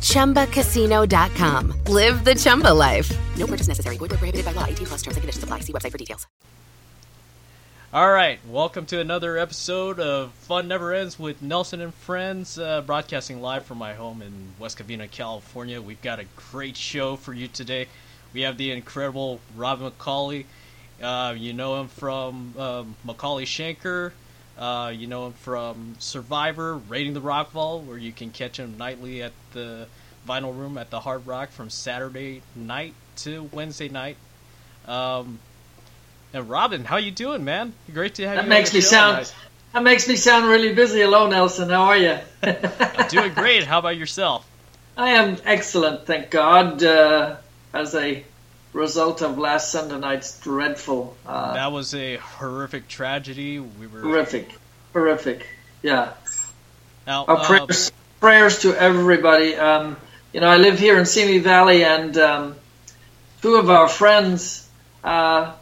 ChumbaCasino.com. Live the Chumba life. No purchase necessary. Void where prohibited by law. 18 plus terms and conditions apply. See website for details. All right, welcome to another episode of Fun Never Ends with Nelson and Friends, uh, broadcasting live from my home in West Covina, California. We've got a great show for you today. We have the incredible Rob McAuley. Uh, you know him from um, McAuley Schenker. Uh, you know him from Survivor, Raiding the Rock Vault, where you can catch him nightly at the Vinyl Room at the Hard Rock from Saturday night to Wednesday night. Um, and Robin, how you doing, man? Great to have That you. makes on the me show sound tonight. that makes me sound really busy. Hello, Nelson. How are you? I'm doing great. How about yourself? I am excellent, thank God. Uh, as a result of last Sunday night's dreadful, uh, That was a horrific tragedy. We were horrific, horrific. Yeah. Now, Our uh, prayers, prayers to everybody. Um, you know, I live here in Simi Valley, and um, two of our friends uh,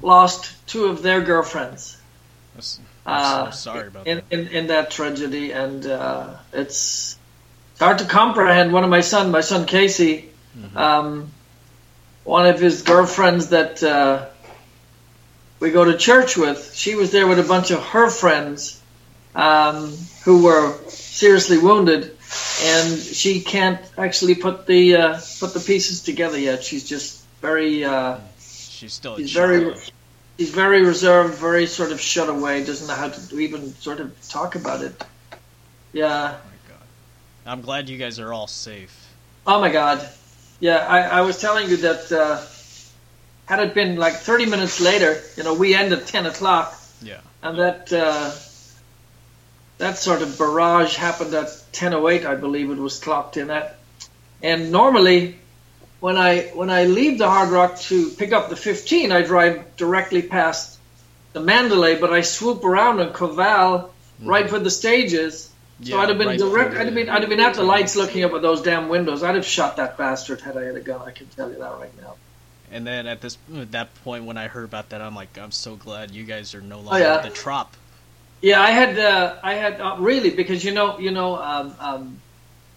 lost two of their girlfriends. I'm s- uh, I'm sorry about in, that. in, in that tragedy, and uh, it's it's hard to comprehend. One of my son, my son Casey, Mm-hmm. um, one of his girlfriends that uh, we go to church with, she was there with a bunch of her friends um, who were seriously wounded, and she can't actually put the uh, put the pieces together yet. She's just very. Uh, She's still. a He's very, child. he's very reserved, very sort of shut away. Doesn't know how to even sort of talk about it. Yeah. Oh my God. I'm glad you guys are all safe. Oh my God. Yeah. I, I was telling you that uh, had it been like 30 minutes later, you know, we end at 10 o'clock, Yeah. and that uh, that sort of barrage happened at 10:08, I believe it was clocked in at. And normally, when I when I leave the Hard Rock to pick up the 15, I drive directly past the Mandalay, but I swoop around on Koval right where the stage is. So I'd have been right direct. I'd have been. I'd have been at the lights, looking up at those damn windows. I'd have shot that bastard had I had a gun. I can tell you that right now. And then at this at that point, when I heard about that, I'm like, I'm so glad you guys are no longer Oh, yeah. at the trop. Yeah, I had. Uh, I had uh, really because you know, you know, um, um,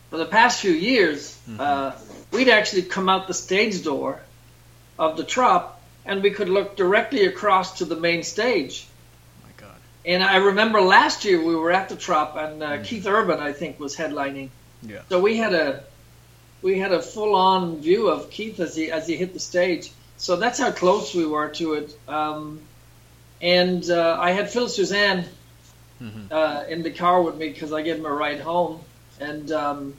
for the past few years, uh, we'd actually come out the stage door of the trop, and we could look directly across to the main stage. And I remember last year we were at the trop, and uh, Keith Urban, I think, was headlining. Yeah. So we had a we had a full on view of Keith as he as he hit the stage. So that's how close we were to it. Um, and uh, I had Phil Soussan Mhm. uh, in the car with me because I gave him a ride home, and um,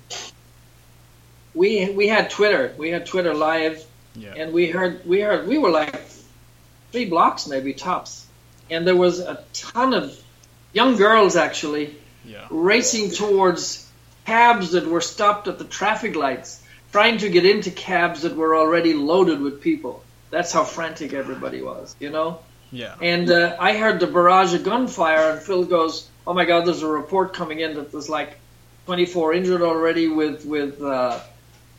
we we had Twitter. We had Twitter live, Yeah. and we heard we heard we were like three blocks maybe tops, and there was a ton of young girls actually yeah. racing towards cabs that were stopped at the traffic lights, trying to get into cabs that were already loaded with people. That's how frantic everybody was, you know? Yeah. And uh, I heard the barrage of gunfire, and Phil goes, "Oh my God, there's a report coming in that there's like 24 injured already, with with uh,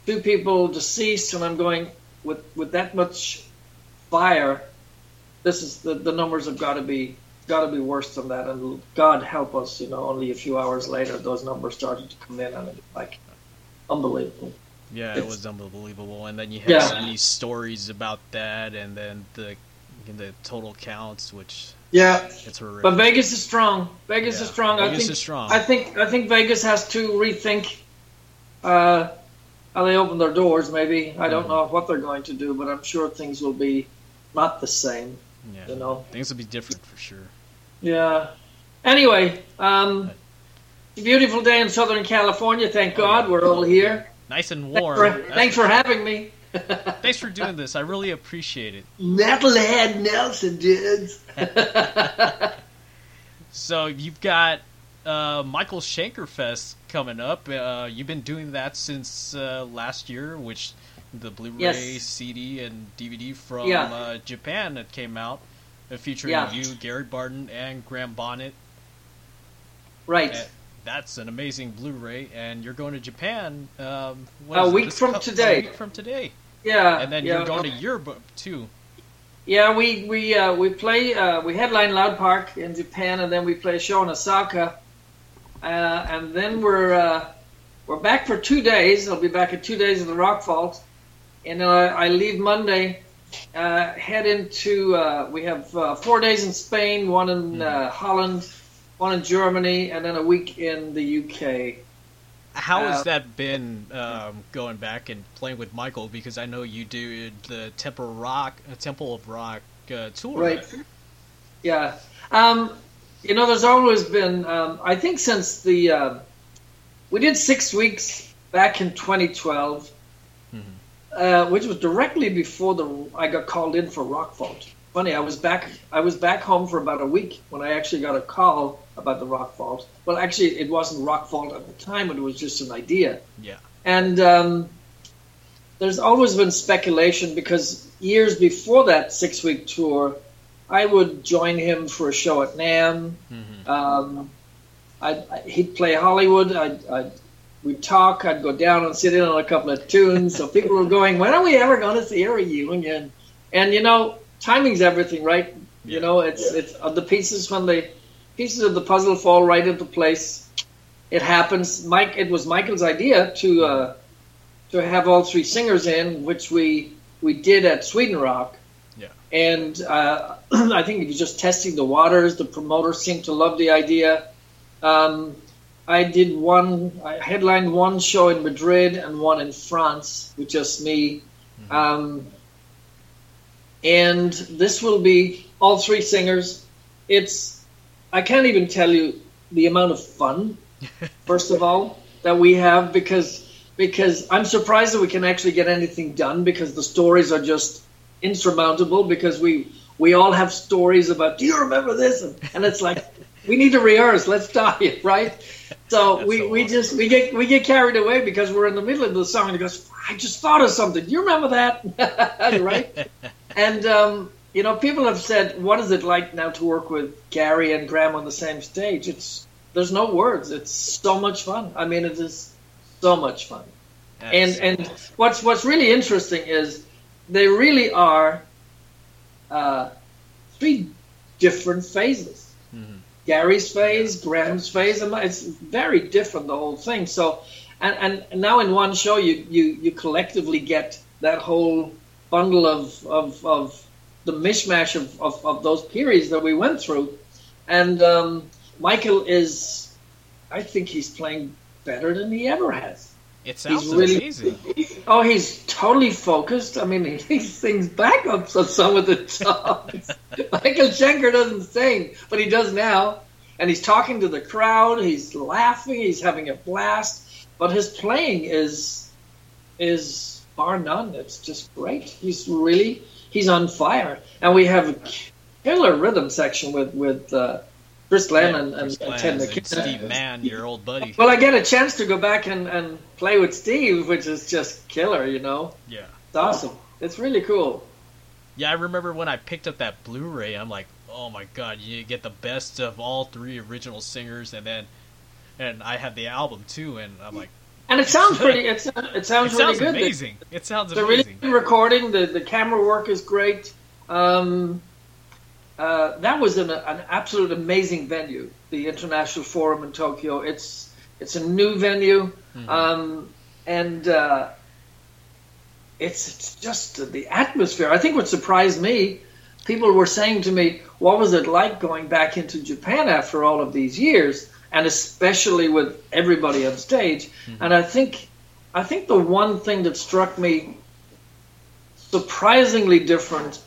two people deceased." And I'm going, with with that much fire, this is the the numbers have got to be got to be worse than that. And God help us, you know. Only a few hours later, those numbers started to come in, and it was like unbelievable. Yeah, it was unbelievable. And then you had Yeah. so many stories about that, and then the the total counts, which Yeah. it's horrific. But Vegas is strong. Vegas Yeah, is strong. I Vegas think, is strong. I think I think Vegas has to rethink uh, how they open their doors. Maybe I don't Mhm. know what they're going to do, but I'm sure things will be not the same. Yeah, You know. things will be different for sure. Yeah. Anyway, um, beautiful day in Southern California. Thank God we're all here. Nice and Thanks warm. for, thanks for having me. thanks for doing this. I really appreciate it. Metalhead Nelson, dudes. So you've got uh, Michael Schenker Fest coming up. Uh, you've been doing that since uh, last year, which the Blu-ray, Yes. CD, and DVD from Yeah. uh, Japan that came out, uh, featuring Yeah. you, Gary Barden, and Graham Bonnet. Right. Uh, that's an amazing Blu-ray, and you're going to Japan. Um, what A week from today. A week from today, yeah. and then yeah. you're going to Europe too. Yeah, we we uh, we play uh, we headline Loud Park in Japan, and then we play a show in Osaka, uh, and then we're uh, we're back for two days. I'll be back in two days in the Rock Vault, and uh, I leave Monday. Uh, head into uh, we have uh, four days in Spain, one in uh, Holland, one in Germany, and then a week in the UK. How has Uh, that been um, going back and playing with Michael? Because I know you did the Temple Rock, Temple of Rock uh, tour. Right. Yeah. Um, you know, there's always been, um, I think since the, uh, we did six weeks back in 2012, uh, which was directly before the I got called in for Rock Vault. Funny, I was back, I was back home for about a week when I actually got a call about the Rock Vault. Well, actually, it wasn't Rock Vault at the time; it was just an idea. Yeah. And um, there's always been speculation because years before that six week tour, I would join him for a show at NAMM. Um, I'd, I, he'd play Hollywood. I'd, I'd, we'd talk. I'd go down and sit in on a couple of tunes. So people were going, when are we ever going to see a reunion? And, you know, timing's everything, right? You know, it's, it's uh, the pieces when the pieces of the puzzle fall right into place. It happens. Mike, it was Michael's idea to uh, to have all three singers in, which we we did at Sweden Rock. Yeah. And uh, I think he was just testing the waters. The promoter seemed to love the idea. Um, I did one. I headlined one show in Madrid and one in France with just me. Um, and this will be all three singers. It's I can't even tell you the amount of fun. First of all, that we have because because I'm surprised that we can actually get anything done because the stories are just insurmountable because we we all have stories about do you remember this and, and it's like we need to rehearse. Let's die right? So That's we, so we awesome. just we get we get carried away because we're in the middle of the song and it goes I just thought of something. You remember that? Right? And um, you know people have said what is it like now to work with Gary and Graham on the same stage? It's there's no words. It's so much fun. I mean it is so much fun. That's and so and awesome. what's what's really interesting is they really are uh, three different phases. Gary's phase, Graham's phase, and it's very different the whole thing. So, and and now in one show you you you collectively get that whole bundle of of, of the mishmash of, of, of those periods that we went through, and um, Michael is, I think he's playing better than he ever has. It sounds he's really- amazing. Oh, he's totally focused. I mean, he sings backups on some of the songs. Michael Schenker doesn't sing, but he does now. And he's talking to the crowd. He's laughing. He's having a blast. But his playing is is bar none. It's just great. He's really he's on fire. And we have a killer rhythm section with with uh, Chris Glenn and, and, Chris and Glenn Ted and McKenna. Steve Mann, your old buddy. Well, I get a chance to go back and, and play with Steve, which is just killer, you know. Yeah. It's awesome. It's really cool. Yeah, I remember when I picked up that Blu-ray, I'm like, oh my god, you get the best of all three original singers, and then, and I had the album too, and I'm like, And it sounds pretty. It's, it sounds it really sounds good. amazing. It sounds The, the really amazing. good recording. The the camera work is great. Um, uh, that was an, an absolute amazing venue, the International Forum in Tokyo. It's it's a new venue, um, and uh, it's, it's just the atmosphere. I think what surprised me, people were saying to me, "What was it like going back into Japan after all of these years?" And especially with everybody on stage. And I think, I think the one thing that struck me surprisingly different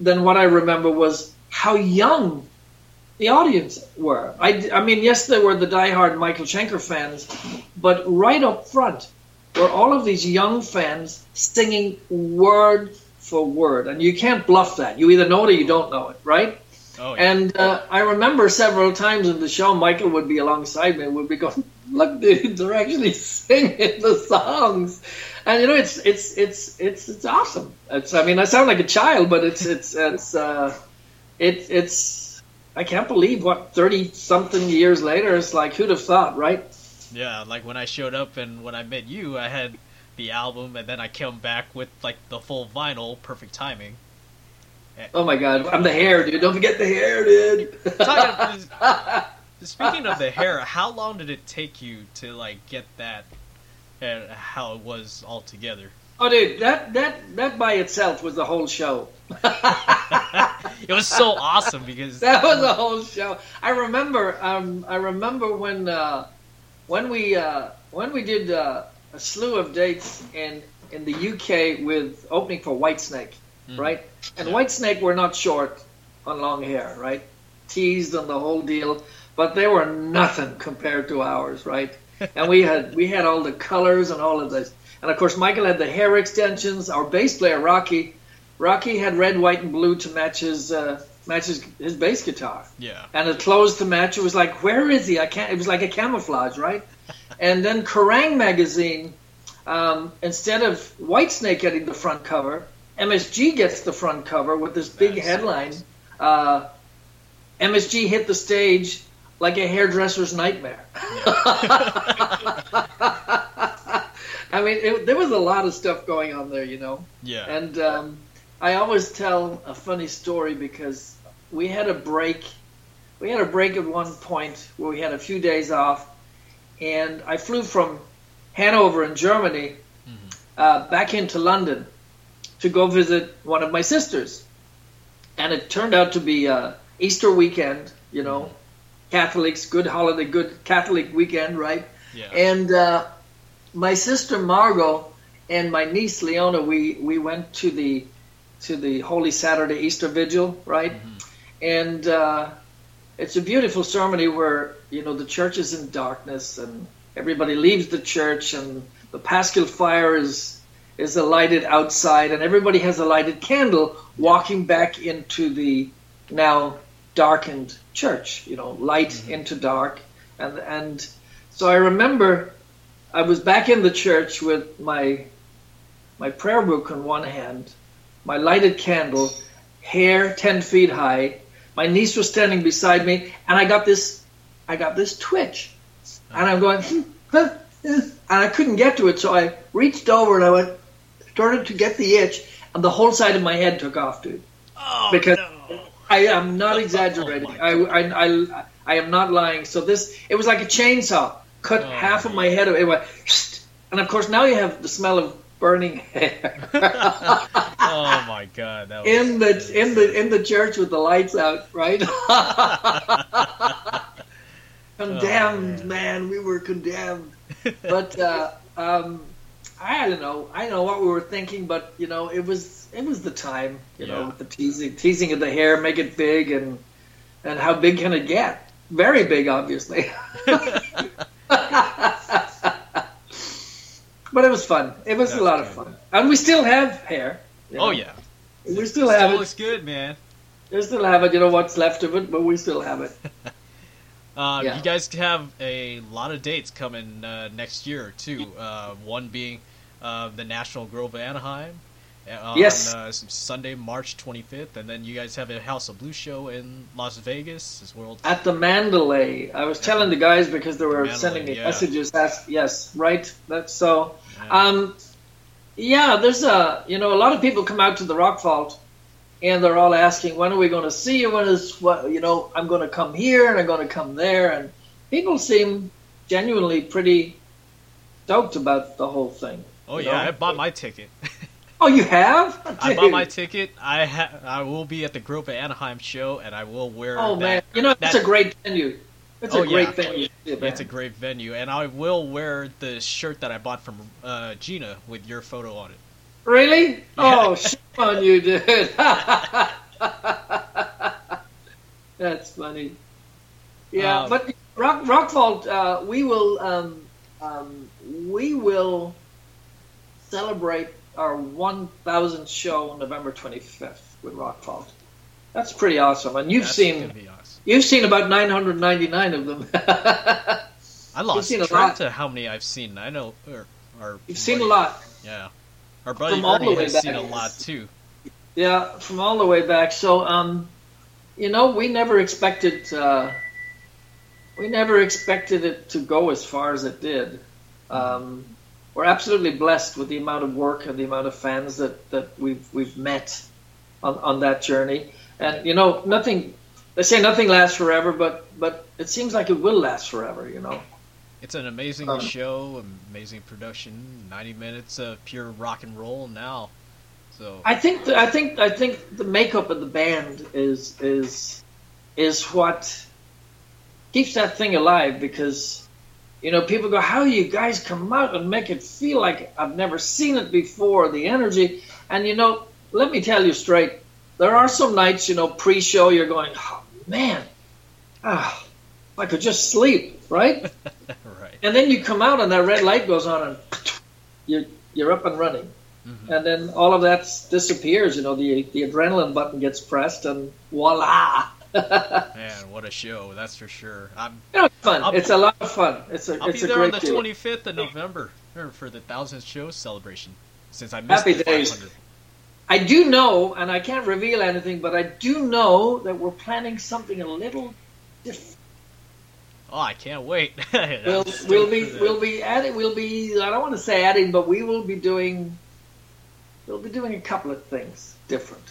than what I remember was how young the audience were. I, I mean, yes, they were the diehard Michael Schenker fans, but right up front were all of these young fans singing word for word. And you can't bluff that. You either know it or you don't know it, right? Oh, yeah. And uh, I remember several times in the show, Michael would be alongside me and would be going, "Look, dude, they're actually singing the songs." And you know it's it's it's it's it's awesome. It's I mean I sound like a child, but it's it's it's uh, it it's I can't believe what thirty something years later. It's like who'd have thought, right? Yeah, like when I showed up and when I met you, I had the album, and then I came back with like the full vinyl, perfect timing. Oh my god, I'm the hair, dude. Don't forget the hair, dude. Talking- Speaking of the hair, how long did it take you to like get that and how it was all together? oh, dude, that that that by itself was the whole show. It was so awesome because That was the whole show. I remember. Um, I remember when uh, when we uh, when we did uh, a slew of dates in in the UK with opening for Whitesnake, right? And Whitesnake were not short on long hair, right? Teased on the whole deal, but they were nothing compared to ours, right? And we had we had all the colors and all of this, and of course Michael had the hair extensions. Our bass player Rocky, Rocky had red, white, and blue to match his uh, match his, his bass guitar yeah, and the clothes to match. It was like, where is he? I can't. It was like a camouflage, right? and then Kerrang magazine, um, instead of Whitesnake getting the front cover, MSG gets the front cover with this big Nice. headline. Uh, MSG hit the stage like a hairdresser's nightmare. I mean, it, there was a lot of stuff going on there, you know. yeah, And um, I always tell a funny story because we had a break. We had a break at one point where we had a few days off, and I flew from Hanover in Germany uh, back into London to go visit one of my sisters. And it turned out to be uh, Easter weekend, you know, Catholics, good holiday, good Catholic weekend, right? yeah. And uh, my sister Margot and my niece Leona, we, we went to the to the Holy Saturday Easter Vigil, right? And uh, it's a beautiful ceremony where you know the church is in darkness and everybody leaves the church and the Paschal fire is is lighted outside and everybody has a lighted candle walking back into the now darkened church. You know, light into dark, and and so I remember I was back in the church with my my prayer book in one hand, my lighted candle, hair ten feet high. My niece was standing beside me, and I got this, I got this twitch, and I'm going, "Hmm, huh, huh," and I couldn't get to it, so I reached over and I went, started to get the itch, and the whole side of my head took off, dude. oh because- no! I am not exaggerating. Oh, I, I, I, I am not lying. So this, it was like a chainsaw, cut Oh, half of my head. It went, and of course now you have the smell of burning hair Oh my god! That was in the in the in the church with the lights out, right? condemned, man. We were condemned. But uh, um, I don't know. I don't know what we were thinking, but you know, it was it was the time. You know, Yeah. with the teasing teasing of the hair, make it big, and and how big can it get? Very big, obviously. but it was fun. It was That's a lot of fun, and we still have hair. you Oh know. yeah, we still have still it. looks good, man. We still have it. You know what's left of it, but we still have it. Uh, Yeah. You guys have a lot of dates coming uh, next year too. Uh, one being uh, the National Grove of Anaheim. uh, On, Yes. Uh, Sunday, March 25th, and then you guys have a House of Blue show in Las Vegas as well. At the Mandalay, I was telling the guys because they were Mandalay, sending me yeah. messages. Yes, right. That's so. Yeah. Um, yeah, there's a you know a lot of people come out to the Rock Vault, and they're all asking when are we going to see you? When is what you know? I'm going to come here and I'm going to come there, and people seem genuinely pretty stoked about the whole thing. oh yeah, know? I bought my ticket. Oh, you have? I bought my ticket. I ha- I will be at the Grove of Anaheim show, and I will wear. Oh that. man, you know that's a great venue. It's Oh, a great yeah. venue. It's a great venue, and I will wear the shirt that I bought from uh, Gina with your photo on it. Really? Oh, shame on you, dude. That's funny. Yeah, Um, but Rock Rock Vault, uh, we will um, um, we will celebrate our 1,000th show on November 25th with Rock Vault. That's pretty awesome, and you've seen awesome. you've seen about 999 of them. I lost seen a track lot. to how many I've seen. I know, or, or You've seen a lot. Yeah, our buddy From all the Ernie way has back. seen a lot too. Yeah, from all the way back. So, um, you know, we never expected uh, we never expected it to go as far as it did. Um, we're absolutely blessed with the amount of work and the amount of fans that, that we've we've met on, on that journey. And you know, nothing. They say nothing lasts forever, but but it seems like it will last forever. You know. It's an amazing Um, show, amazing production, 90 minutes of pure rock and roll now. So I think the, I think I think the makeup of the band is is is what keeps that thing alive because you know people go how you guys come out and make it feel like I've never seen it before the energy and you know let me tell you straight there are some nights you know pre-show you're going oh man ah I could just sleep right right. and then you come out and that red light goes on and you're you're up and running Mhm. and then all of that disappears. You know, the the adrenaline button gets pressed, and voila! Man, what a show! That's for sure. I'm know, it's fun. I'll- it's a lot of fun. It's a I'll it's be there on the deal. 25th of November er, for the thousandth show celebration. Since I missed Happy the days. 500. I do know, and I can't reveal anything, but I do know that we're planning something a little different. Oh, I can't wait. We'll we'll be we'll be adding. We'll be. I don't want to say adding, but we will be doing. We'll be doing a couple of things different.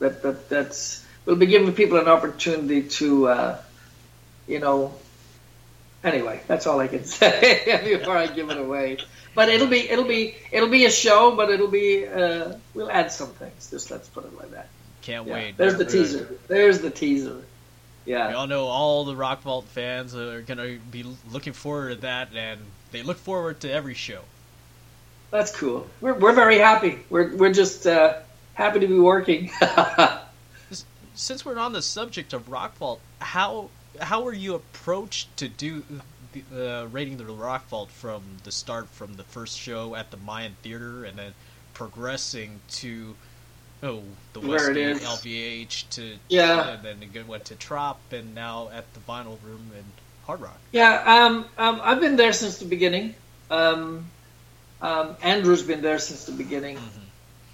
That that that's. We'll be giving people an opportunity to, uh, you know. Anyway, that's all I can say before I give it away. But it'll be it'll be it'll be a show, but it'll be uh, we'll add some things. Just let's put it like that. Can't Yeah. wait. There's the teaser. There's the teaser. We Yeah. all know all the Rock Vault fans are gonna be looking forward to that, and they look forward to every show. That's cool. We're, we're very happy. We're, we're just uh, happy to be working. Since we're on the subject of Rock Vault, how how were you approached to do the, uh, Raiding the Rock Vault from the start, from the first show at the Mayan Theater, and then progressing to oh the it Westgate. LVH to Yeah. and then it went to Trop, and now at the Vinyl Room and Hard Rock. yeah, um, um, I've been there since the beginning. Um, um, Andrew's been there since the beginning,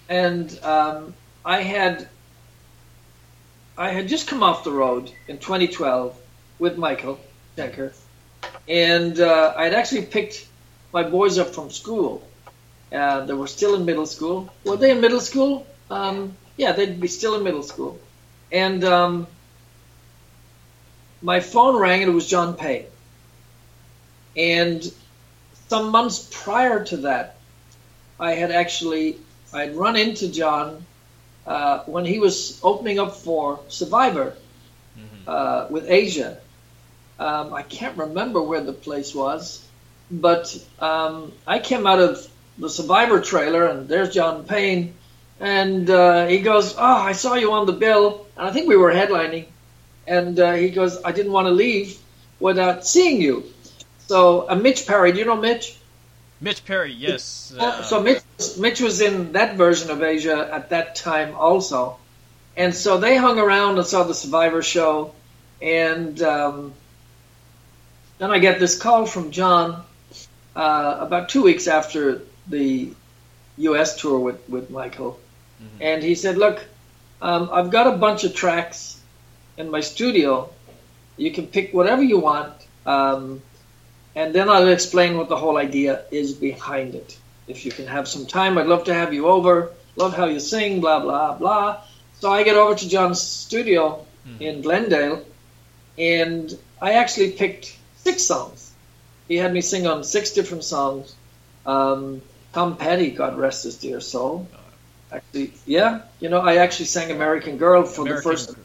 and um, I had I had just come off the road in 2012 with Michael Schenker, and uh, I had actually picked my boys up from school. Uh, they were still in middle school. Were they in middle school? Um, yeah, they'd be still in middle school. And um, my phone rang, and it was John Payne. And some months prior to that, I had actually I'd run into John uh, when he was opening up for Survivor uh, with Asia. Um, I can't remember where the place was, but um, I came out of the Survivor trailer, and there's John Payne, and uh, he goes, "Oh, I saw you on the bill," and I think we were headlining, and uh, he goes, "I didn't want to leave without seeing you." So, uh, Mitch Perry, do you know Mitch? Mitch Perry, yes. Uh, so Mitch, Mitch was in that version of Asia at that time also, and so they hung around and saw the Survivor show, and um, then I get this call from John uh, about two weeks after the U.S. tour with with Michael, and he said, "Look, um, I've got a bunch of tracks in my studio. You can pick whatever you want." Um, and then I'll explain what the whole idea is behind it. If you can have some time, I'd love to have you over. Love how you sing, blah blah blah. So I get over to John's studio in Glendale, and I actually picked six songs. He had me sing on six different songs. Um, Tom Petty, God rest his dear soul. Actually, yeah, you know, I actually sang "American Girl" for American the first,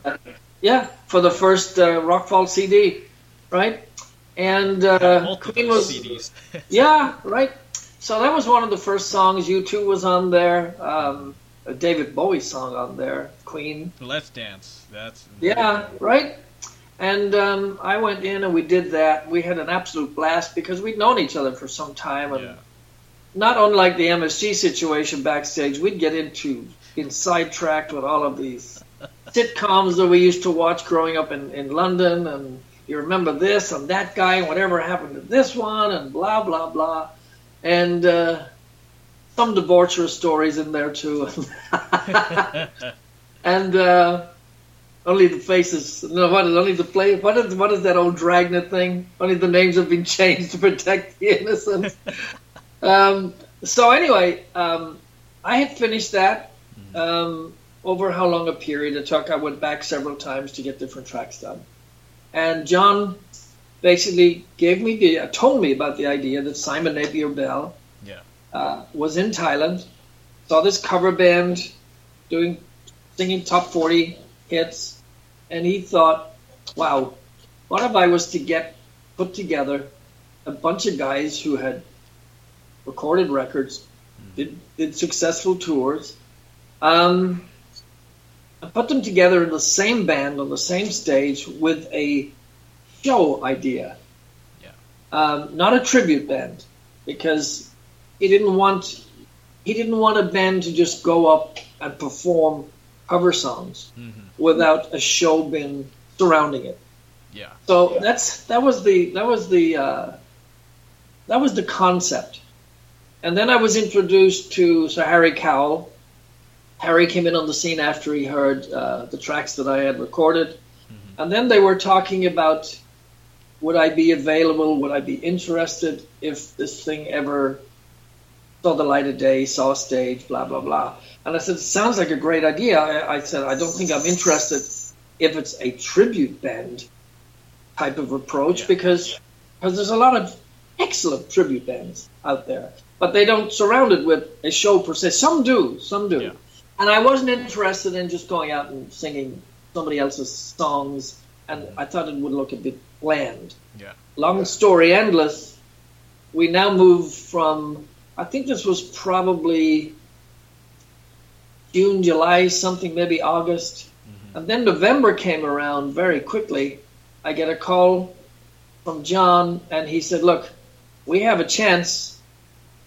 yeah, for the first uh, Rock Vault CD, right? And uh, Queen was CDs. yeah, right. So that was one of the first songs. U2 was on there. Um, a David Bowie song on there. Queen. Let's Dance. That's Yeah, right. And um, I went in and we did that. We had an absolute blast because we'd known each other for some time, and Yeah. Not unlike the MSG situation backstage, we'd get into in sidetracked with all of these sitcoms that we used to watch growing up in, in London, and you remember this and that guy, and whatever happened to this one, and blah blah blah. And uh, some debaucherous stories in there too. and uh, only the faces. No, what is only the play? What is what is that old Dragnet thing? Only the names have been changed to protect the innocent. Um, so anyway, um, I had finished that. Um, over how long a period it took, I went back several times to get different tracks done. And John basically gave me the, uh, told me about the idea that Simon Napier Bell Yeah. uh, was in Thailand, saw this cover band doing singing top 40 hits, and he thought, wow, what if I was to get put together a bunch of guys who had recorded records, did, did successful tours, um, and put them together in the same band on the same stage with a show idea. Yeah. Um, not a tribute band, because he didn't want he didn't want a band to just go up and perform cover songs without a show being surrounding it. Yeah. So that's that was the that was the uh, that was the concept. And then I was introduced to Sir Harry Cowell. Harry came in on the scene after he heard uh, the tracks that I had recorded, and then they were talking about would I be available, would I be interested if this thing ever saw the light of day, saw a stage, blah blah blah. And I said, it sounds like a great idea. I, I said, I don't think I'm interested if it's a tribute band type of approach because because there's a lot of excellent tribute bands out there, but they don't surround it with a show per se. Some do, some do. Yeah. And I wasn't interested in just going out and singing somebody else's songs, and I thought it would look a bit bland. Yeah. Long story endless. We now move from I think this was probably June, July, something maybe August. Mm-hmm. And then November came around very quickly. I get a call from John, and he said, Look, we have a chance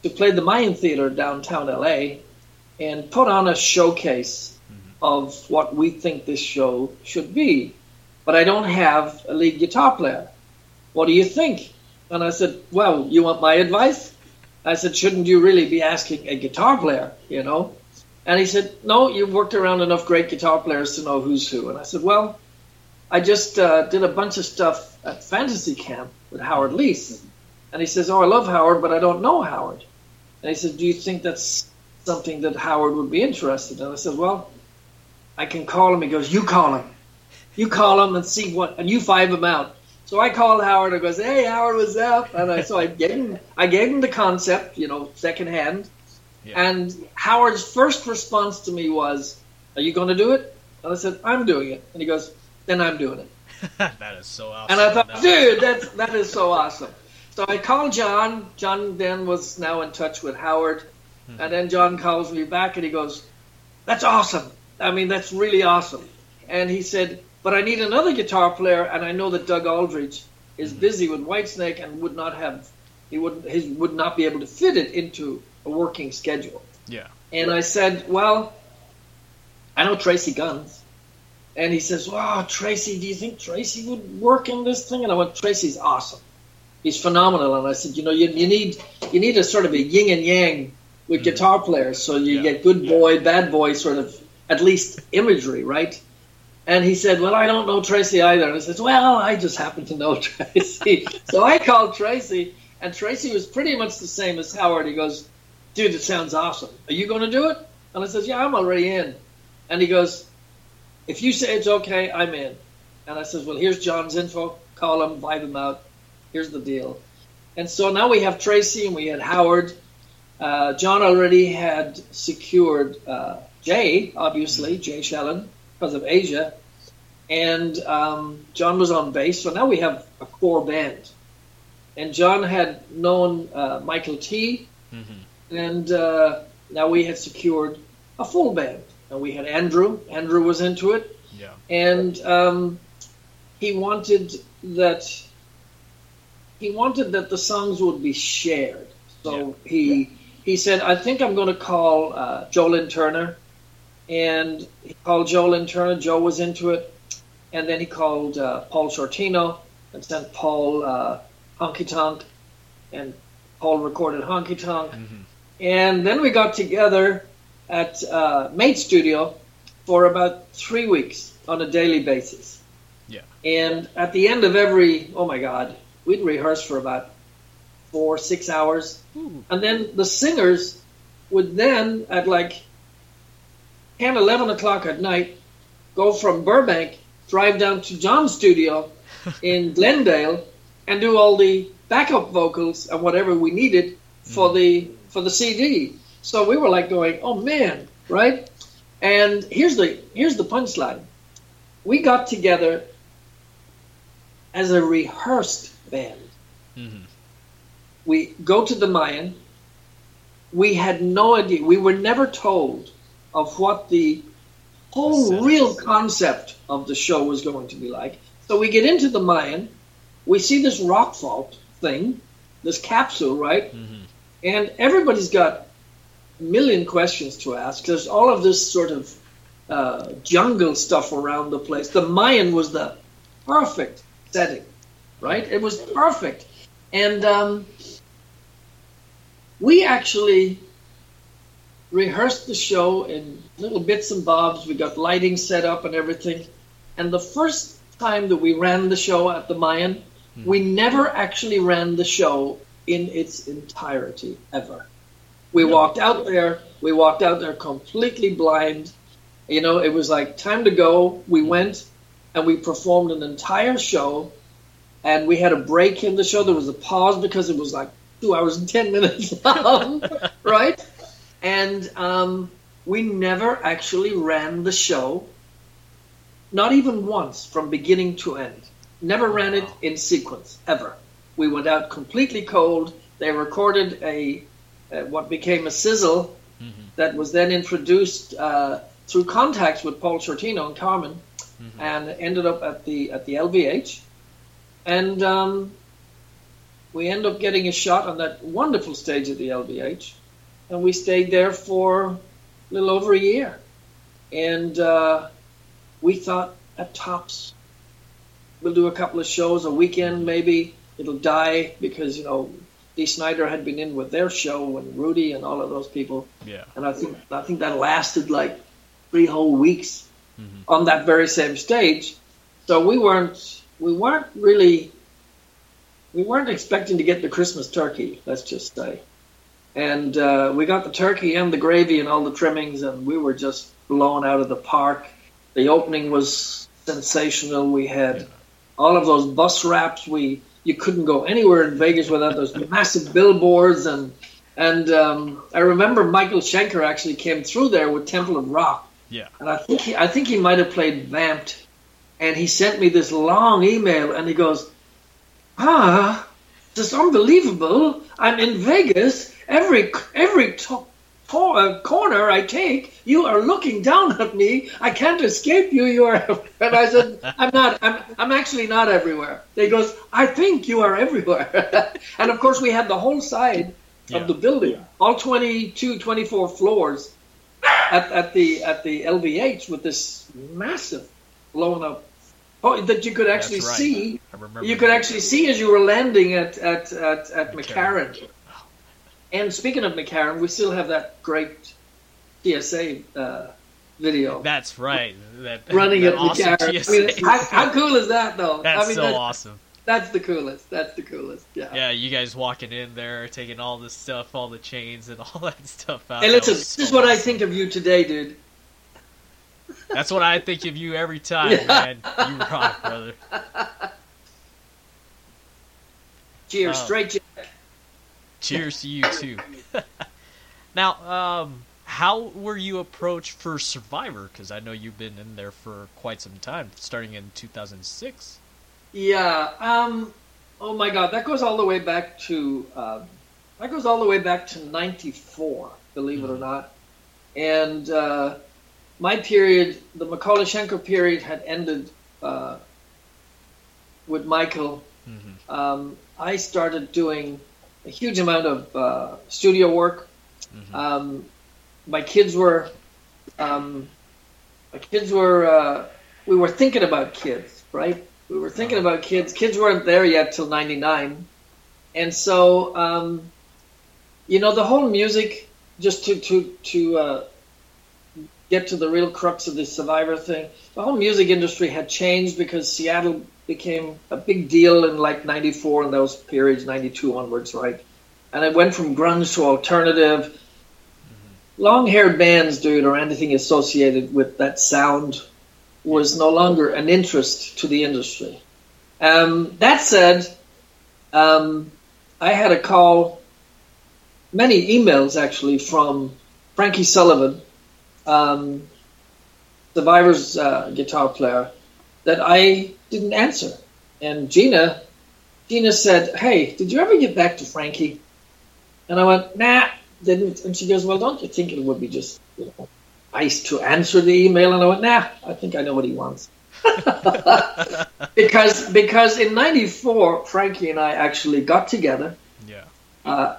to play the Mayan Theater downtown LA and put on a showcase of what we think this show should be. But I don't have a lead guitar player. What do you think? And I said, Well, you want my advice? I said, Shouldn't you really be asking a guitar player, you know? And he said, No, you've worked around enough great guitar players to know who's who. And I said, Well, I just uh, did a bunch of stuff at Fantasy Camp with Howard Leese. And he says, Oh, I love Howard, but I don't know Howard. And he says, Do you think that's something that Howard would be interested in? And I said, Well, I can call him. He goes, You call him. You call him and see what, and you five him out. So I called Howard. And I goes, Hey, Howard, what's up? And I, so I gave him, I gave him the concept, you know, secondhand. Yeah. And Howard's first response to me was, Are you going to do it? And I said, I'm doing it. And he goes, Then I'm doing it. that is so awesome. And I thought, That- dude, that's, that is so awesome. So I called John. John then was now in touch with Howard. Hmm. And then John calls me back and he goes, That's awesome. I mean, that's really awesome. And he said, But I need another guitar player. And I know that Doug Aldrich is hmm. busy with Whitesnake and would not have, he would, he would not be able to fit it into a working schedule. Yeah. And I said, Well, I know Tracii Guns. And he says, Wow, Tracy, do you think Tracy would work in this thing? And I went, Tracy's awesome. He's phenomenal. And I said, You know, you, you need you need a sort of a yin and yang with guitar players so you Mm-hmm. Yeah. get good boy, bad boy sort of at least imagery, right? And he said, Well, I don't know Tracy either. And I said, Well, I just happen to know Tracy. so I called Tracy, and Tracy was pretty much the same as Howard. He goes, Dude, it sounds awesome. Are you going to do it? And I said, Yeah, I'm already in. And he goes, If you say it's okay, I'm in. And I said, Well, here's John's info. Call him, vibe him out. Here's the deal. And so now we have Tracy and we had Howard. Uh, John already had secured uh, Jay, obviously, Jay Schellen, because of Asia. And um, John was on bass. So now we have a core band. And John had known uh, Michael T. And uh, now we had secured a full band. And we had Andrew. Andrew was into it Yeah. and um, he wanted that he wanted that the songs would be shared. So he he said, "I think I'm going to call uh, Joe Lynn Turner," and he called Joe Lynn Turner. Joe was into it, and then he called uh, Paul Shortino and sent Paul uh, Honky Tonk, and Paul recorded Honky Tonk. And then we got together at uh, Mate Studio for about three weeks on a daily basis. Yeah. And at the end of every, oh my God, we'd rehearse for about four, six hours. Hmm. And then the singers would then, at like 10, 11 o'clock at night, go from Burbank, drive down to John's studio in Glendale, and do all the backup vocals and whatever we needed for hmm. the for the CD. So we were like going, oh man, right? And here's the here's the punchline. We got together as a rehearsed band. Mhm. We go to the Mayan. We had no idea. We were never told of what the whole real concept of the show was going to be like. So we get into the Mayan. We see this rock vault thing, this capsule, right? Mhm. And everybody's got a million questions to ask. There's all of this sort of uh, jungle stuff around the place. The Mayan was the perfect setting, right? It was perfect. And um, we actually rehearsed the show in little bits and bobs. We got lighting set up and everything. And the first time that we ran the show at the Mayan, we never actually ran the show in its entirety ever. We walked out there. We walked out there completely blind. You know, it was like time to go. We went and we performed an entire show, and we had a break in the show. There was a pause because it was like two hours and ten minutes long, right? And um, we never actually ran the show, not even once from beginning to end. Never ran it in sequence ever. We went out completely cold. They recorded a uh, what became a sizzle that was then introduced uh, through contacts with Paul Shortino and Carmen, and ended up at the at the LVH, and um, we end up getting a shot on that wonderful stage at the LVH, and we stayed there for a little over a year, and uh, we thought at tops we'll do a couple of shows a weekend maybe. It'll die because you know Dee Snider had been in with their show and Rudy and all of those people. Yeah. and I think I think that lasted like three whole weeks on that very same stage. So we weren't we weren't really we weren't expecting to get the Christmas turkey. Let's just say, and uh, we got the turkey and the gravy and all the trimmings, and we were just blown out of the park. The opening was sensational. We had all of those bus wraps. We you couldn't go anywhere in Vegas without those massive billboards and and um, I remember Michael Schenker actually came through there with Temple of Rock, Yeah. and I think he, I think he might have played Vamped, and he sent me this long email, and he goes, "Ah, this is unbelievable! I'm in Vegas. Every every to- to- uh, corner I take, you are looking down at me. I can't escape you. You are." And I said, "I'm not. I'm I'm actually not everywhere." He goes, "I think you are everywhere." and of course, we had the whole side Yeah. of the building, all 22, 24 floors at, at the at the LVH with this massive blown up oh, that you could actually right. see. I remember. You could actually see as you were landing at at at, at McCarran. McCarran. And speaking of McCarran, we still have that great TSA uh, video That's right. That running that at awesome McCarran. TSA. I mean, how, how cool is that, though? That's I mean, so that's, awesome. that's the coolest. That's the coolest. Yeah. Yeah, you guys walking in there, taking all this stuff, all the chains and all that stuff out. Hey, That listen, this so is what I think of you today, dude. That's what I think of you every time, man. You rock, brother. Cheers, Oh. straight. Cheers to you too. now, um, how were you approached for Survivor? Because I know you've been in there for quite some time, starting in 2006. Yeah. Um. Oh my God, that goes all the way back to um, that goes all the way back to '94. Believe it or not. And uh, my period, the Macaulay period, had ended uh, with Michael. Mhm. Um, I started doing a huge amount of uh, studio work. Mhm. Um, my kids were, um, my kids were, uh, we were thinking about kids, right? We were thinking about kids. Kids weren't there yet till '99, and so, um, you know, the whole music just to to to uh, get to the real crux of the Survivor thing, the whole music industry had changed because Seattle became a big deal in like '94 and those periods, '92 onwards, right? And it went from grunge to alternative. Long-haired bands, dude, or anything associated with that sound was no longer an interest to the industry. Um, that said, um, I had a call, many emails actually, from Frankie Sullivan, um, Survivor's uh, guitar player, that I didn't answer. And Gina, Gina said, "Hey, did you ever get back to Frankie?" And I went, "Nah, didn't." And she goes, "Well, don't you think it would be just you know, nice to answer the email?" And I went, "Nah, I think I know what he wants." because because in '94, Frankie and I actually got together. Yeah. Uh,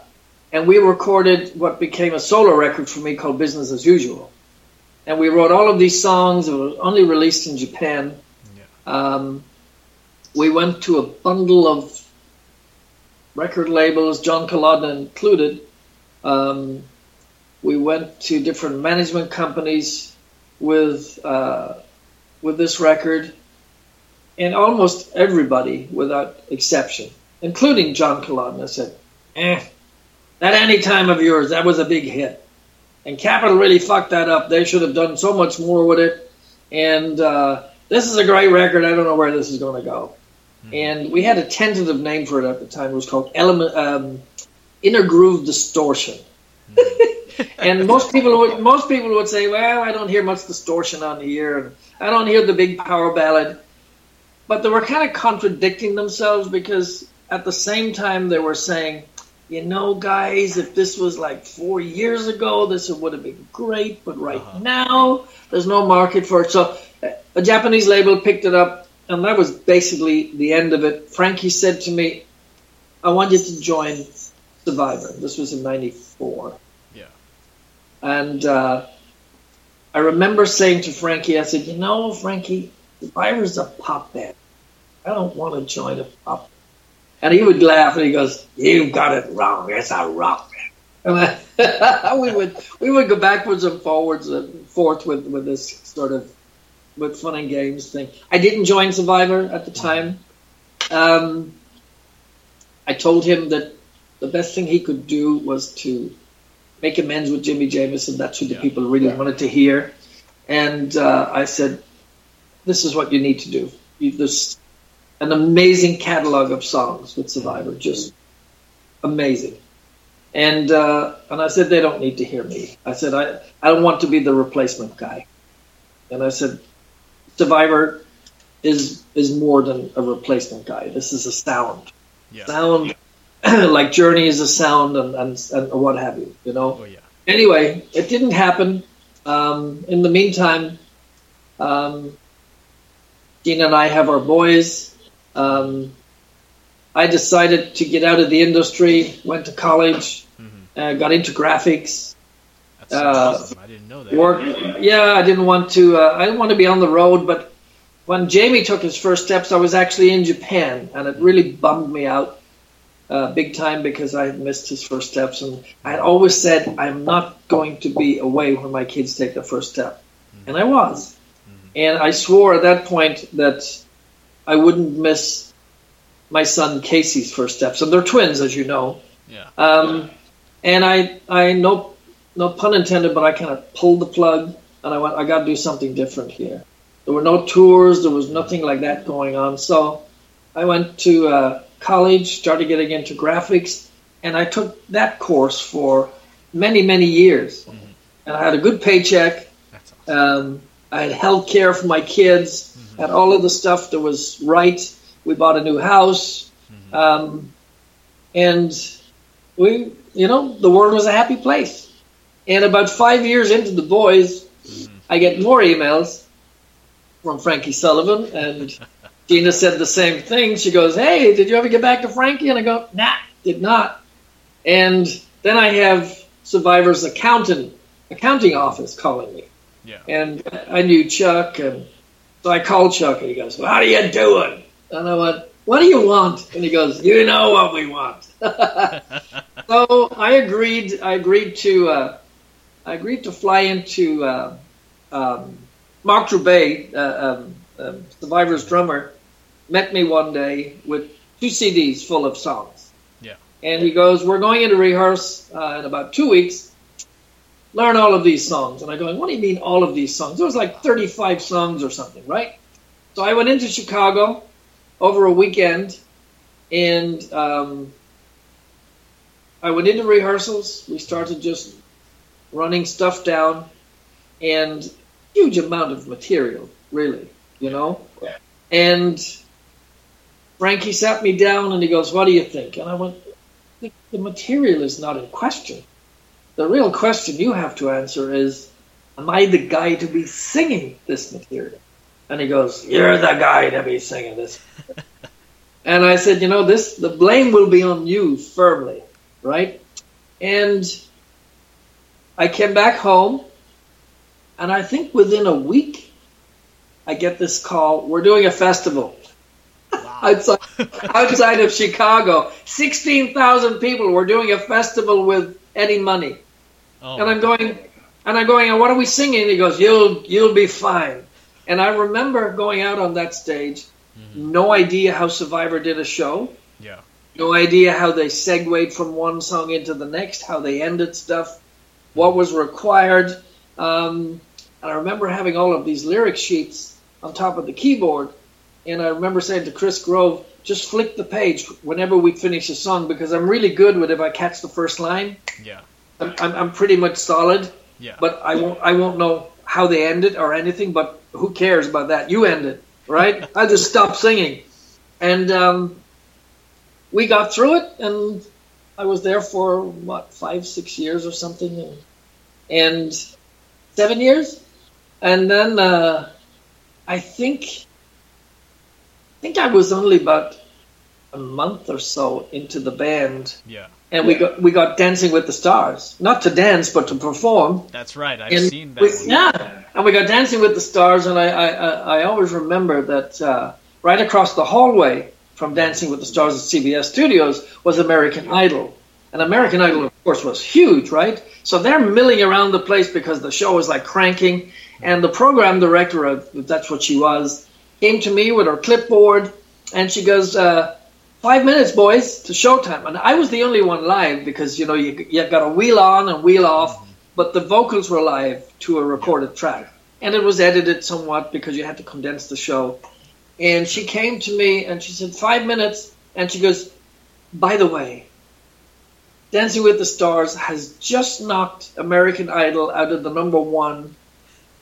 and we recorded what became a solo record for me called Business as Usual. And we wrote all of these songs. It was only released in Japan. Yeah. Um, we went to a bundle of record labels, John Kalodner included. Um, we went to different management companies with uh, with this record, and almost everybody, without exception, including John Kalodner, said, "Eh, that Anytime of yours, that was a big hit." And Capitol really fucked that up. They should have done so much more with it. And uh, this is a great record. I don't know where this is going to go. And we had a tentative name for it at the time. It was called Element um, Inner Groove Distortion. and most people would most people would say, "Well, I don't hear much distortion on here, and I don't hear the big power ballad." But they were kind of contradicting themselves because at the same time they were saying, "You know, guys, if this was like four years ago, this would have been great, but right now there's no market for it." So a Japanese label picked it up, and that was basically the end of it. Frankie said to me, "I want you to join Survivor." This was in '94. Yeah. And uh, I remember saying to Frankie, I said, you know, Frankie, Survivor's a pop band. I don't want to join a pop. And he would laugh and he goes, "You've got it wrong. It's a rock band." And we would we would go backwards and forwards and forth with with this sort of with fun and games thing. I didn't join Survivor at the time. Um, I told him that the best thing he could do was to make amends with Jimi Jamison. That's who the Yeah. people really wanted to hear. And uh, I said, "This is what you need to do. You, there's an amazing catalog of songs with Survivor, just amazing." And uh, and I said, "They don't need to hear me." I said, "I I don't want to be the replacement guy." And I said, "Survivor is is more than a replacement guy. This is a sound." Yeah. sound like Journey is a sound and, and, and what have you, you know. Oh yeah. Anyway, it didn't happen. Um, in the meantime, um, Gina and I have our boys. Um, I decided to get out of the industry, went to college, uh, got into graphics, That's Uh, awesome. I didn't know that. Yeah, I didn't want to. Uh, I didn't want to be on the road. But when Jamie took his first steps, I was actually in Japan, and it really bummed me out uh, big time because I had missed his first steps, and I had always said I'm not going to be away when my kids take their first step, and I was. And I swore at that point that I wouldn't miss my son Casey's first steps, and they're twins, as you know. Yeah. Um, and I, I no, no pun intended, but I kind of pulled the plug, and I went, I got to do something different here. There were no tours, there was nothing like that going on. So I went to uh, college, started getting into graphics, and I took that course for many, many years. And I had a good paycheck. That's awesome. Um, I had health care for my kids, had all of the stuff that was right. We bought a new house. Um, and we, you know, the world was a happy place. And about five years into the boys, I get more emails from Frankie Sullivan, and Gina said the same thing. She goes, "Hey, did you ever get back to Frankie?" And I go, "Nah, did not." And then I have Survivor's accountant accounting office calling me, Yeah. and I knew Chuck, and so I called Chuck, and he goes, well, How are you doing?" And I went, "What do you want?" And he goes, "You know what we want." so I agreed. I agreed to uh, I agreed to fly into uh, um, Marc Droubay, uh, um, um, Survivor's drummer, met me one day with two CDs full of songs. Yeah. And he goes, "We're going into rehearse uh, in about two weeks. Learn all of these songs." And I go, "What do you mean all of these songs?" There was like 35 songs or something, right? So I went into Chicago over a weekend, and um, I went into rehearsals. We started just running stuff down, and huge amount of material, really, you know. And Frankie sat me down and he goes, "What do you think?" And I went, "The, the material is not in question. The real question you have to answer is, am I the guy to be singing this material?" And he goes, "You're the guy to be singing this." and I said, "You know, this the blame will be on you firmly, right?" And I came back home, and I think within a week, I get this call. We're doing a festival outside, outside of Chicago. Sixteen thousand people. We're doing a festival with Eddie Money, Oh, and I'm going, and I'm going. And what are we singing? He goes, "You'll you'll be fine." And I remember going out on that stage, no idea how Survivor did a show. yeah. No idea how they segued from one song into the next, how they ended stuff, what was required. Um, and I remember having all of these lyric sheets on top of the keyboard. And I remember saying to Chris Grove, just flick the page whenever we finish a song because I'm really good with if I catch the first line. Yeah. I'm, I'm, I'm pretty much solid, Yeah. but I won't I won't know how they end it or anything. But who cares about that? You end it, right? I just stop singing, and um, we got through it, and I was there for what five six years or something, and, seven years, and then uh, I think think I was only about a month or so into the band yeah. and we got we got Dancing with the Stars, not to dance but to perform. That's right. I've And seen that. we- yeah, and we got Dancing with the Stars, and I I, I I always remember that uh, right across the hallway from Dancing with the Stars at CBS Studios was American Idol, and American Idol of course was huge, right? So they're milling around the place because the show was like cranking, and the program director, of, that's what she was, came to me with her clipboard, and she goes. Uh, Five minutes, boys, to showtime. And I was the only one live because, you know, you, you got to wheel on and wheel off, but the vocals were live to a recorded track. And it was edited somewhat because you had to condense the show. And she came to me and she said, Five minutes. And she goes, By the way, Dancing with the Stars has just knocked American Idol out of the number one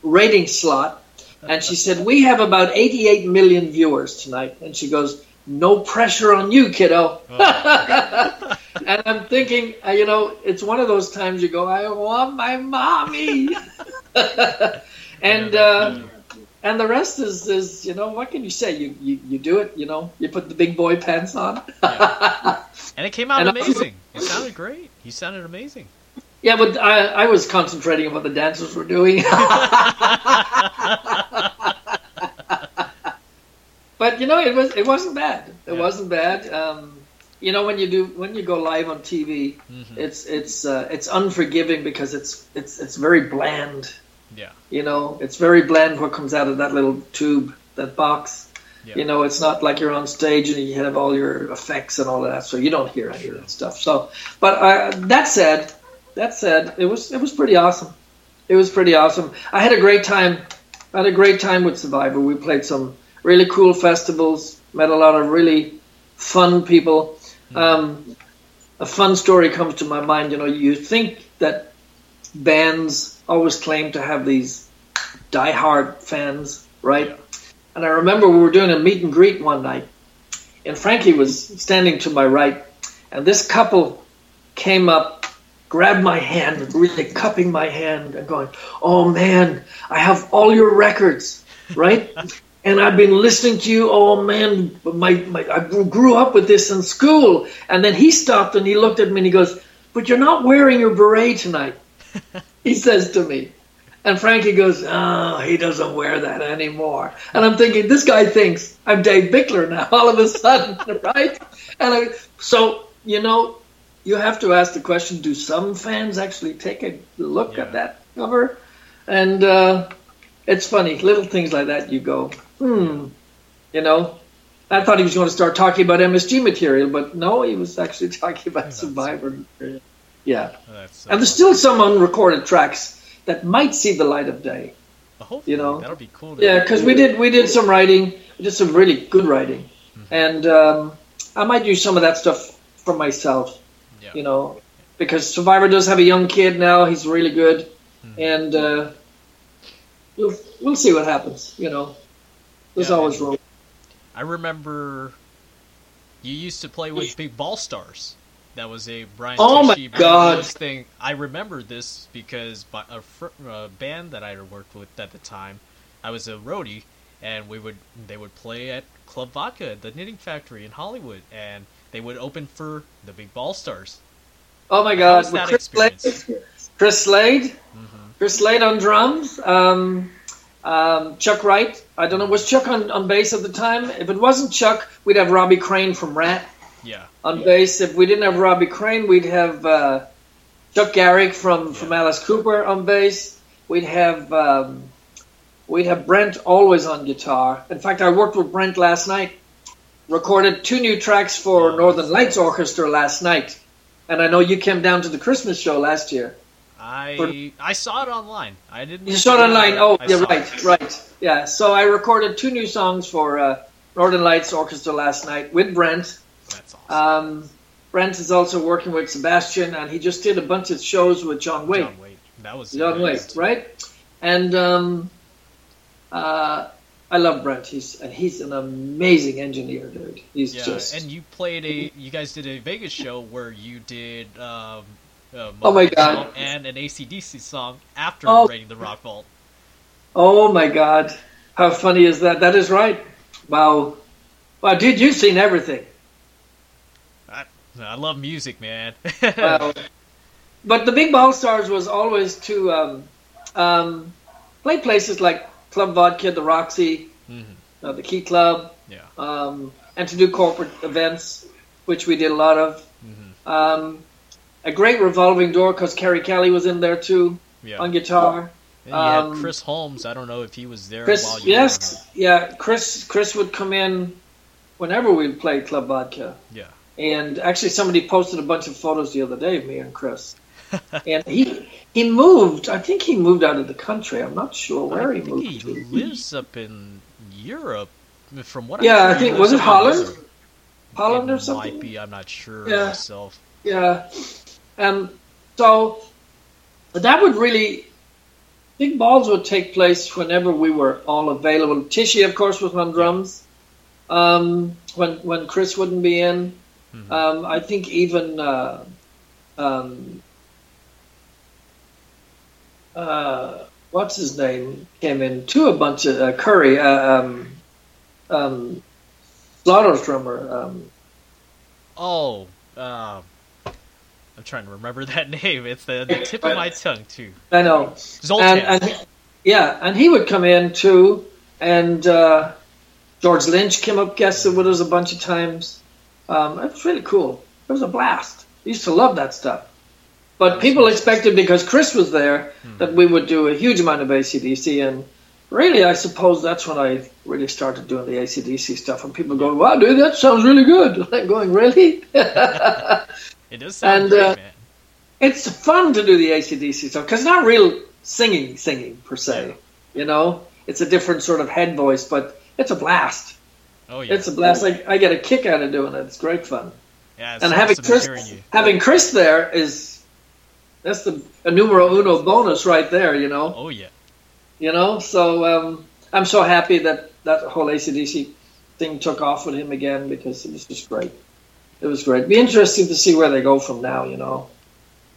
rating slot. And she said, We have about 88 million viewers tonight. And she goes, No pressure on you, kiddo. and I'm thinking, uh, you know, it's one of those times you go, I want my mommy. and uh, and the rest is, is, you know, what can you say? You, you, you do it, you know, you put the big boy pants on. And it came out And amazing. It sounded great. You sounded amazing. Yeah, but I, I was concentrating on what the dancers were doing. but you know, it was it wasn't bad. It Yeah. wasn't bad. Um, you know, when you do when you go live on TV, Mhm. it's it's uh, it's unforgiving because it's it's it's very bland. Yeah. You know, it's very bland what comes out of that little tube, that box. Yeah. You know, it's not like you're on stage and you have all your effects and all of that, so you don't hear any of that stuff. So, but uh, that said, that said, it was it was pretty awesome. It was pretty awesome. I had a great time. I had a great time with Survivor. We played some really cool festivals. Met a lot of really fun people. Um, a fun story comes to my mind. You know, you think that bands always claim to have these diehard fans, right? And I remember we were doing a meet and greet one night, and Frankie was standing to my right, and this couple came up, grabbed my hand, really cupping my hand, and going, "Oh man, I have all your records, right?" and I've been listening to you. Oh man, my, my I grew up with this in school. And then he stopped and he looked at me and he goes, "But you're not wearing your beret tonight." he says to me. And Frankie goes, "Oh, he doesn't wear that anymore." And I'm thinking, this guy thinks I'm Dave Bickler now. All of a sudden, right? And I, so you know, you have to ask the question: Do some fans actually take a look Yeah. at that cover? And uh, it's funny, little things like that. You go, hmm, you know. I thought he was going to start talking about MSG material, but no, he was actually talking about Survivor material. Yeah, That's, uh, and there's still some unrecorded tracks that might see the light of day. hopefully, you know. that'll be cool. To Yeah, because we did we did some writing, we did some really good writing, Mm-hmm. and um, I might use some of that stuff for myself. Yeah. You know, because Survivor does have a young kid now. He's really good, Mm-hmm. and uh, we'll we'll see what happens. You know, there's Yeah, always room. I remember you used to play with Big Ball Stars. That was a Brian Oh my Tichy God. Thing. I remember this because by a, fr- a band that I worked with at the time, I was a roadie, and we would they would play at Club Vodka, the Knitting Factory in Hollywood, and they would open for the Big Ball Stars. Oh my God, that Chris Slade? Chris Slade, Mm-hmm. Chris Slade on drums. Um, um, Chuck Wright. I don't know. Was Chuck on, on bass at the time? If it wasn't Chuck, we'd have Robbie Crane from Ratt. Yeah, on bass. If we didn't have Robbie Crane, we'd have uh, Chuck Garric from, from Alice Cooper on bass. We'd have um, we'd have Brent always on guitar. In fact, I worked with Brent last night. Recorded two new tracks for Northern Lights Orchestra last night, and I know you came down to the Christmas show last year. I I saw it online. I didn't. You saw it online. Oh, I yeah, right, it. right. Yeah. So I recorded two new songs for uh, Northern Lights Orchestra last night with Brent. That's awesome. Um, Brent is also working with Sebastian, and he just did a bunch of shows with John Wade. John Wade. That was John Wade, right? And um, uh, I love Brent. He's and he's an amazing engineer, dude. He's Yeah, just and you played a. You guys did a Vegas show where you did. Um, uh, Oh my God. And an ACDC song after Oh. the Rock Vault. oh my god, how funny is that? That is right. Wow, wow, dude, you've seen everything. I, I love music, man. Wow. but the Big Ball Stars was always to um, um, play places like Club Vodka, the Roxy, Mhm. uh, the Key Club, yeah. um, and to do corporate events, which we did a lot of. Mm-hmm. Um, a great revolving door because Keri Kelli was in there too Yeah. on guitar. And um, Chris Holmes. I don't know if he was there Chris, yes, yeah, Chris. Chris would come in whenever we played Club Vodka. Yeah. And actually, somebody posted a bunch of photos the other day of me and Chris. And he he moved. I think he moved out of the country. I'm not sure where I he think moved he to. lives up in Europe. From what Yeah, I, I think was it Holland? Europe. Holland it or something. Might be. I'm not sure Yeah. myself. Yeah. Um, so that would really big balls would take place whenever we were all available. Tichy, of course, was on drums. Um, when when Chris wouldn't be in, Mhm. um, I think even uh, um, uh, what's his name came in to a bunch of uh, Curry, uh, um, um, Slaughter's drummer. Um, Oh, um, I'm trying to remember that name. It's the, the tip of my tongue too. I know. Zoltan. and, and yeah, and he would come in too, and uh, George Lynch came up guested with us a bunch of times. Um, it was really cool. It was a blast. I used to love that stuff. But people expected because Chris was there that we would do a huge amount of ACDC, and really, I suppose that's when I really started doing the ACDC stuff. And people going, "Wow, dude, that sounds really good." I'm going, "Really?" it does sound and, great, uh, man. it's fun to do the ACDC stuff because it's not real singing, singing per se. You know, it's a different sort of head voice, but it's a blast. Oh yeah. It's a blast. Like I get a kick out of doing it. It's great fun. yeah it's and having Chris, having Chris there is that's the a numero uno bonus right there. You know, Oh yeah. you know. So um, I'm so happy that that whole ACDC thing took off with him again because it was just great. It was great. Be interesting to see where they go from now. You know,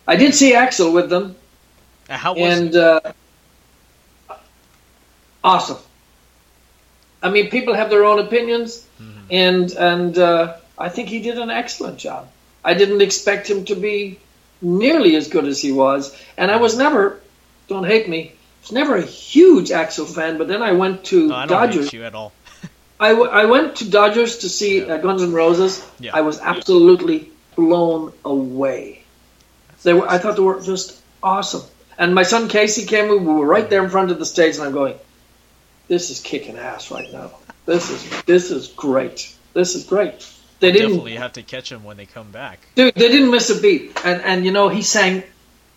I did see Axl with them. Uh, How was and uh, awesome. I mean, people have their own opinions, Mm-hmm. and and uh, I think he did an excellent job. I didn't expect him to be nearly as good as he was, and I was never. Don't hate me. I was never a huge Axl fan, but then I went to No, I don't Dodgers. you at all. I, w- I went to Dodgers to see Yeah. uh, Guns N' Roses. Yeah. I was absolutely, blown away. They were, I thought they were just awesome. And my son Casey came. We were right there in front of the stage, and I'm going, "This is kicking ass right now. This is this is great. This is great." They didn't Definitely have to catch them when they come back. Dude, they didn't miss a beat. And and you know, he sang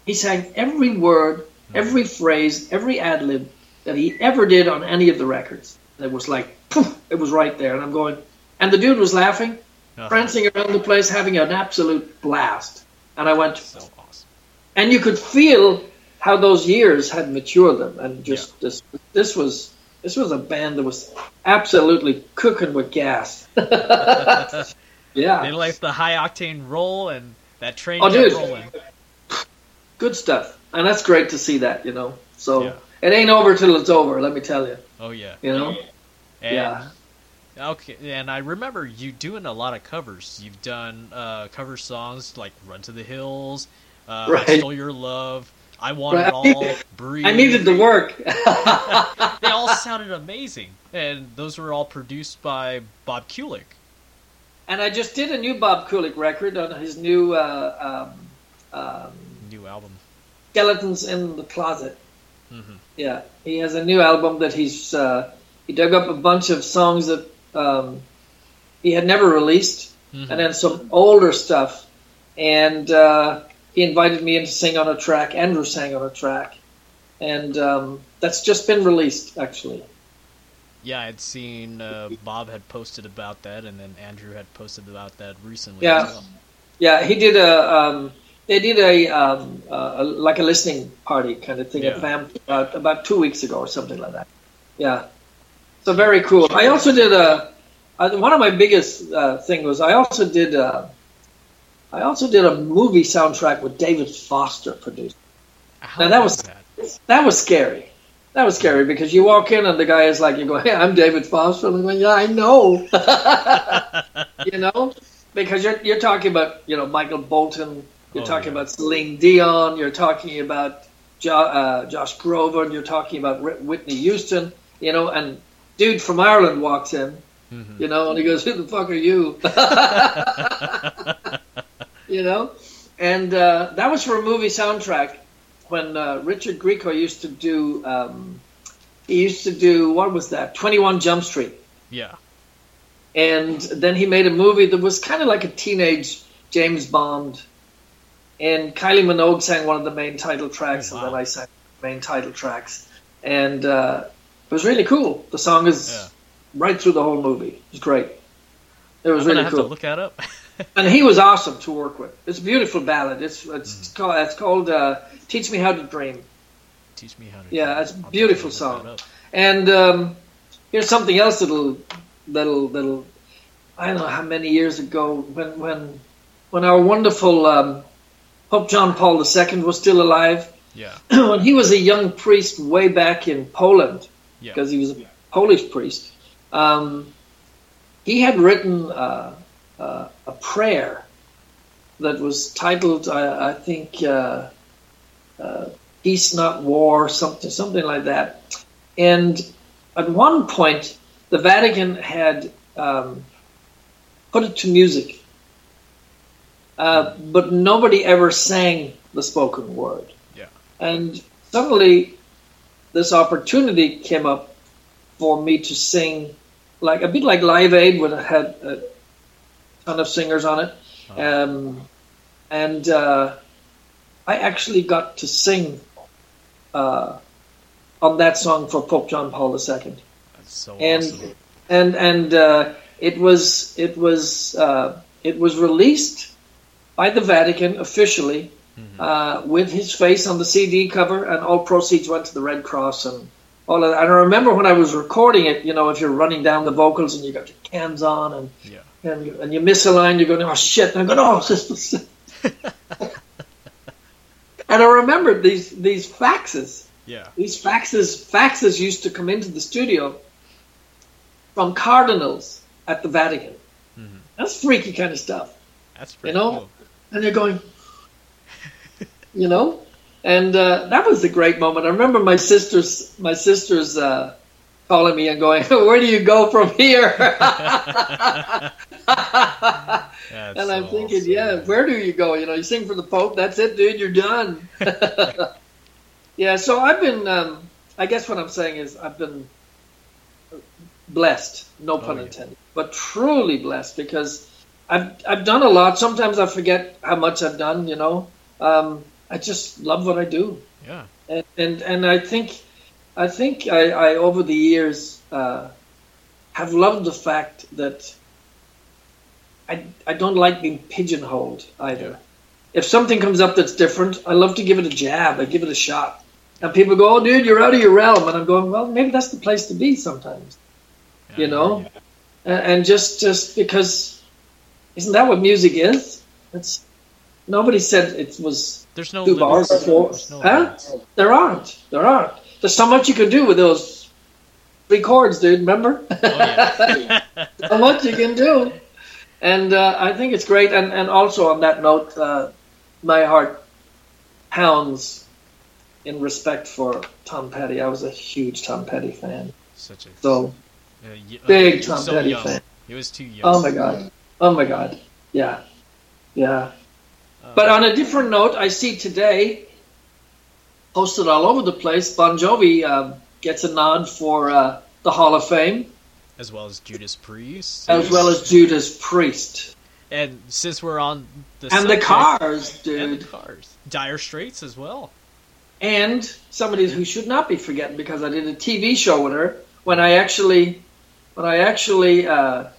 he sang every word, every phrase, every ad lib that he ever did on any of the records. And it was like poof, it was right there. And I'm going and the dude was laughing, Uh-huh. prancing around the place, having an absolute blast. And I went So awesome. and you could feel how those years had matured them and just this this was this was a band that was absolutely cooking with gas. yeah. They like the high octane roll and that train Oh, kept dude. rolling. good stuff, and that's great to see that. You know, so Yeah. it ain't over till it's over. Let me tell you. Oh yeah. You know, And, yeah, Okay, and I remember you doing a lot of covers. You've done uh, cover songs like "Run to the Hills," uh, Right. Stole Your Love," "I Want Right. It All," "Breathe." I needed the work. they all sounded amazing, and those were all produced by Bob Kulick. and I just did a new Bob Kulick record on his new uh, um, um, New album. Skeletons in the Closet. Mhm. Yeah, he has a new album that he's uh, he dug up a bunch of songs that um, he had never released, Mhm. and then some older stuff. And uh, he invited me in to sing on a track. Andrew sang on a track, and um, that's just been released actually. Yeah, I'd seen uh, Bob had posted about that, and then Andrew had posted about that recently. Yeah. as well. Yeah, he did a. Um, they did a, um, uh, a like a listening party kind of thing Yeah. at VAMP about about two weeks ago or something like that. Yeah, so very cool. I also did a one of my biggest uh, thing was I also did. A, I also did a movie soundtrack with David Foster produced. Now, that was- that? That was scary. That was scary because you walk in and the guy is like, you go, hey, I'm David Foster. And I'm going, yeah, I know. you know, because you're you're talking about you know Michael Bolton, you're Oh, talking yeah. about Celine Dion, you're talking about jo- uh, Josh Groban, and you're talking about Whit- Whitney Houston. You know, and dude from Ireland walks in, Mhm. you know, and he goes, "Who the fuck are you?" you know, and uh, that was for a movie soundtrack when uh, Richard Grieco used to do. Um, he used to do what was that? Twenty One Jump Street Yeah. and then he made a movie that was kind of like a teenage James Bond. And Kylie Minogue sang one of the main title tracks, Oh, and then. I sang the main title tracks, and uh, it was really cool. The song is Yeah. right through the whole movie. It was great. It was I'm really have cool, to look that up. and he was awesome to work with. It's a beautiful ballad. It's it's Mm. called it's called uh, "Teach Me How to Dream." Teach me how to. Yeah, it's a beautiful song. And um, here's something else that'll that'll that'll I don't know how many years ago when when when our wonderful um, Pope John Paul II was still alive. Yeah. when he was a young priest way back in Poland, Yeah. because he was a Polish priest, um, he had written uh, uh, a prayer that was titled, I, I think, uh, uh, "Peace Not War," something, something like that. And at one point, the Vatican had um, put it to music, uh, but nobody ever sang the spoken word. Yeah. And suddenly, this opportunity came up for me to sing, like a bit like Live Aid, when it had a ton of singers on it, um, and uh, I actually got to sing uh, on that song for Pope John Paul II That's so and awesome. and and uh, it was it was uh, it was released by the Vatican officially Mm-hmm. uh, with his face on the CD cover, and all proceeds went to the Red Cross and all of that. And I remember when I was recording it, you know, if you're running down the vocals and you got your cans on and Yeah. And you, and you miss a line, you're going, oh shit! And I'm going, oh, this was. and I remembered these these faxes Yeah. these faxes faxes used to come into the studio from cardinals at the Vatican. Mhm. That's freaky kind of stuff, That's pretty know? cool. and they're going, you know, and uh, that was a great moment. I remember my sisters, my sisters uh, calling me and going, "Where do you go from here?" And I'm so thinking, awesome. yeah, where do you go? You know, you sing for the Pope, that's it, dude, you're done. yeah, so I've been, um, I guess what I'm saying is I've been blessed, no pun Oh, yeah. intended, but truly blessed because I've, I've done a lot. Sometimes I forget how much I've done, you know. Um, I just love what I do. Yeah. And, and, and I think, I think I, I over the years, uh, have loved the fact that I, I don't like being pigeonholed either. If something comes up that's different, I love to give it a jab. I give it a shot. And people go, "Oh, dude, you're out of your realm," and I'm going, "Well, maybe that's the place to be sometimes." Yeah, You know, yeah. and, just just because, isn't that what music is? It's nobody said it was There's no two bars or four. No huh? There aren't. There aren't. There's so much you can do with those three chords, dude. Remember? Oh, yeah. how much you can do. And uh, I think it's great. And, and also on that note, uh, my heart pounds in respect for Tom Petty. I was a huge Tom Petty fan. Such a So, uh, y- big Tom so Petty young. fan. He was too young. oh my God. Oh my God. Yeah. Yeah. Uh, But on a different note, I see today, posted all over the place, Bon Jovi um, gets a nod for uh, the Hall of Fame, as well as Judas Priest, as well as Judas Priest. and since we're on the And the subject- Cars, and the. Cars, Dire Straits as well. And somebody who should not be forgotten because I did a TV show with her when I actually, when I actually uh,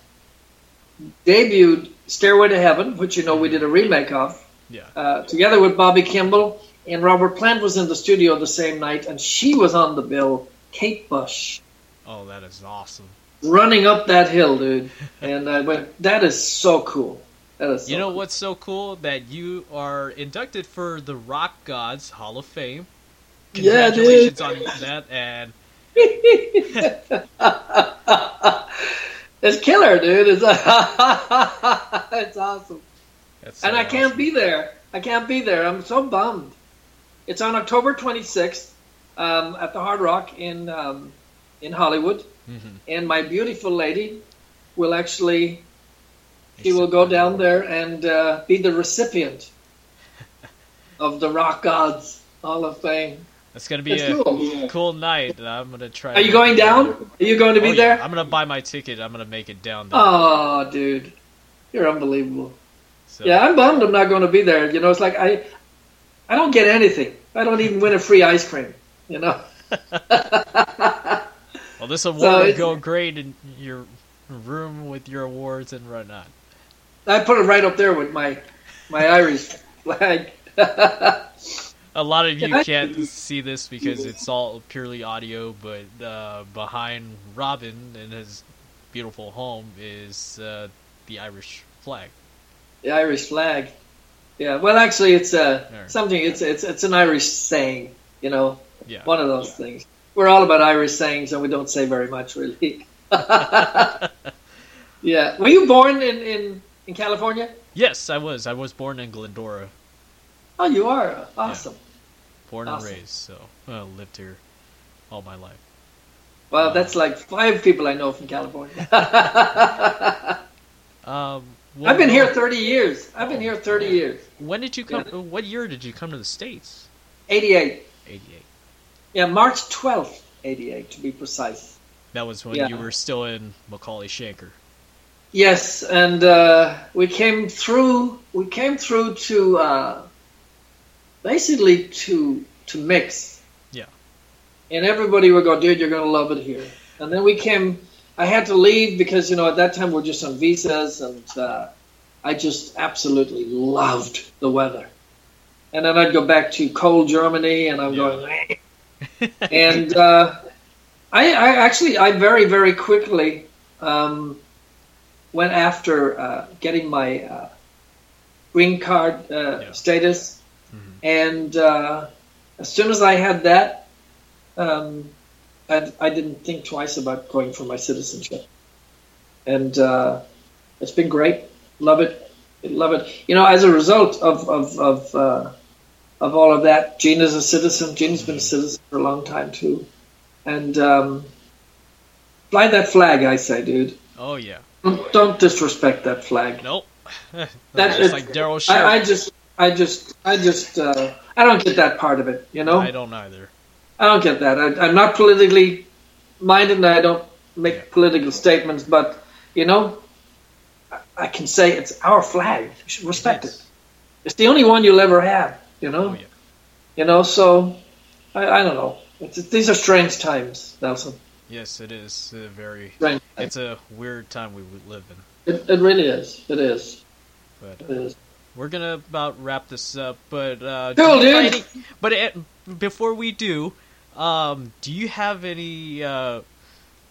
debuted Stairway to Heaven, which you know we did a remake of, Yeah. uh, together with Bobby Kimball. And Robert Plant was in the studio the same night, and she was on the bill, Kate Bush, Oh, that is awesome. running up that hill, dude. And uh, I went, that is so cool. That is so You know cool. what's so cool? That you are inducted for the Rock Gods Hall of Fame. Yeah, Congratulations on that, and it's killer, dude. It's, it's awesome. that's and so I can't be there. I can't be there. I'm so bummed. It's on October 26th um, at the Hard Rock in um, in Hollywood, Mhm. and my beautiful lady will actually she will go down there and uh, be the recipient of the Rock Gods Hall of Fame. It's gonna be It's a cool. cool night. I'm gonna try. Are you going down? Are you going to be Oh, yeah. there? I'm gonna buy my ticket. I'm gonna make it down there. Oh, dude, you're unbelievable. So, Yeah, I'm bummed I'm not going to be there. You know, it's like I, I don't get anything. I don't even win a free ice cream. You know. Well, this award So will go great in your room with your awards and whatnot. I put it right up there with my, my Irish flag. A lot of you can't see this because it's all purely audio, but uh, behind Robin in his beautiful home is uh, the Irish flag. the Irish flag. Yeah. Well, actually, it's uh, There. something. It's it's it's an Irish saying. You know, Yeah. one of those things. We're all about Irish sayings, and we don't say very much, really. yeah. Were you born in in in California? Yes, I was. I was born in Glendora, Oh, you are awesome. born Awesome. and raised, so uh, lived here all my life. Well, that's like five people I know from California. Um, I've been here 30 years. I've been here 30 years. When did you come? What year did you come to the states? 88. Eighty-eight. Yeah, March 12th, 88 to be precise. That was when Yeah. you were still in McAuley Schenker. Yes, and uh, we came through. We came through to uh, basically to to mix. Yeah. And everybody would go, dude, you're gonna love it here. And then we came. I had to leave because you know at that time we're just on visas, and uh, I just absolutely loved the weather. And then I'd go back to cold Germany, and I'm Yeah. going. and uh, I, I actually, I very, very quickly um, went after uh, getting my uh, green card uh, Yeah. status, Mhm. and uh, as soon as I had that, um, I, I didn't think twice about going for my citizenship, and uh, it's been great. Love it, love it. You know, as a result of of of, uh, of all of that, Gina's a citizen. Gina's been a citizen for a long time too, and um, fly that flag, I say, dude. Oh yeah. Don't, don't disrespect that flag. Nope. that is like Daryl I, I just, I just, I just, uh, I don't get that part of it. You know, I don't either. I don't get that. I, I'm not politically minded, and I don't make Yeah. political statements. But you know, I, I can say it's our flag. You should respect it. It's the only one you'll ever have. You know, Oh yeah. you know. So I, I don't know. It's, these are strange times, Nelson. Yes, it is uh, very. Strange. It's a weird time we live in. It, it really is. It is. But It is. we're gonna about wrap this up. But uh, Cool, do you have dude. any- but it, before we do, um, do you have any uh,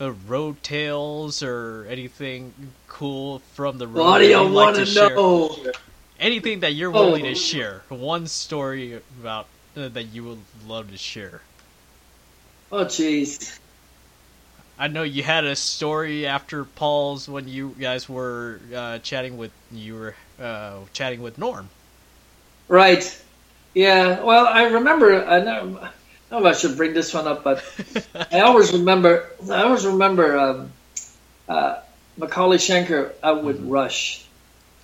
uh, road tales or anything cool from the road? What do you want to to share? know? Anything that you're Oh. willing to share. One story about uh, that you would love to share. Oh, jeez. I know you had a story after Paul's when you guys were uh, chatting with you were uh, chatting with Norm. Right. Yeah. Well, I remember. I know. I don't know if I should bring this one up, but I always remember. I always remember um, uh, McAuley Schenker out with Rush.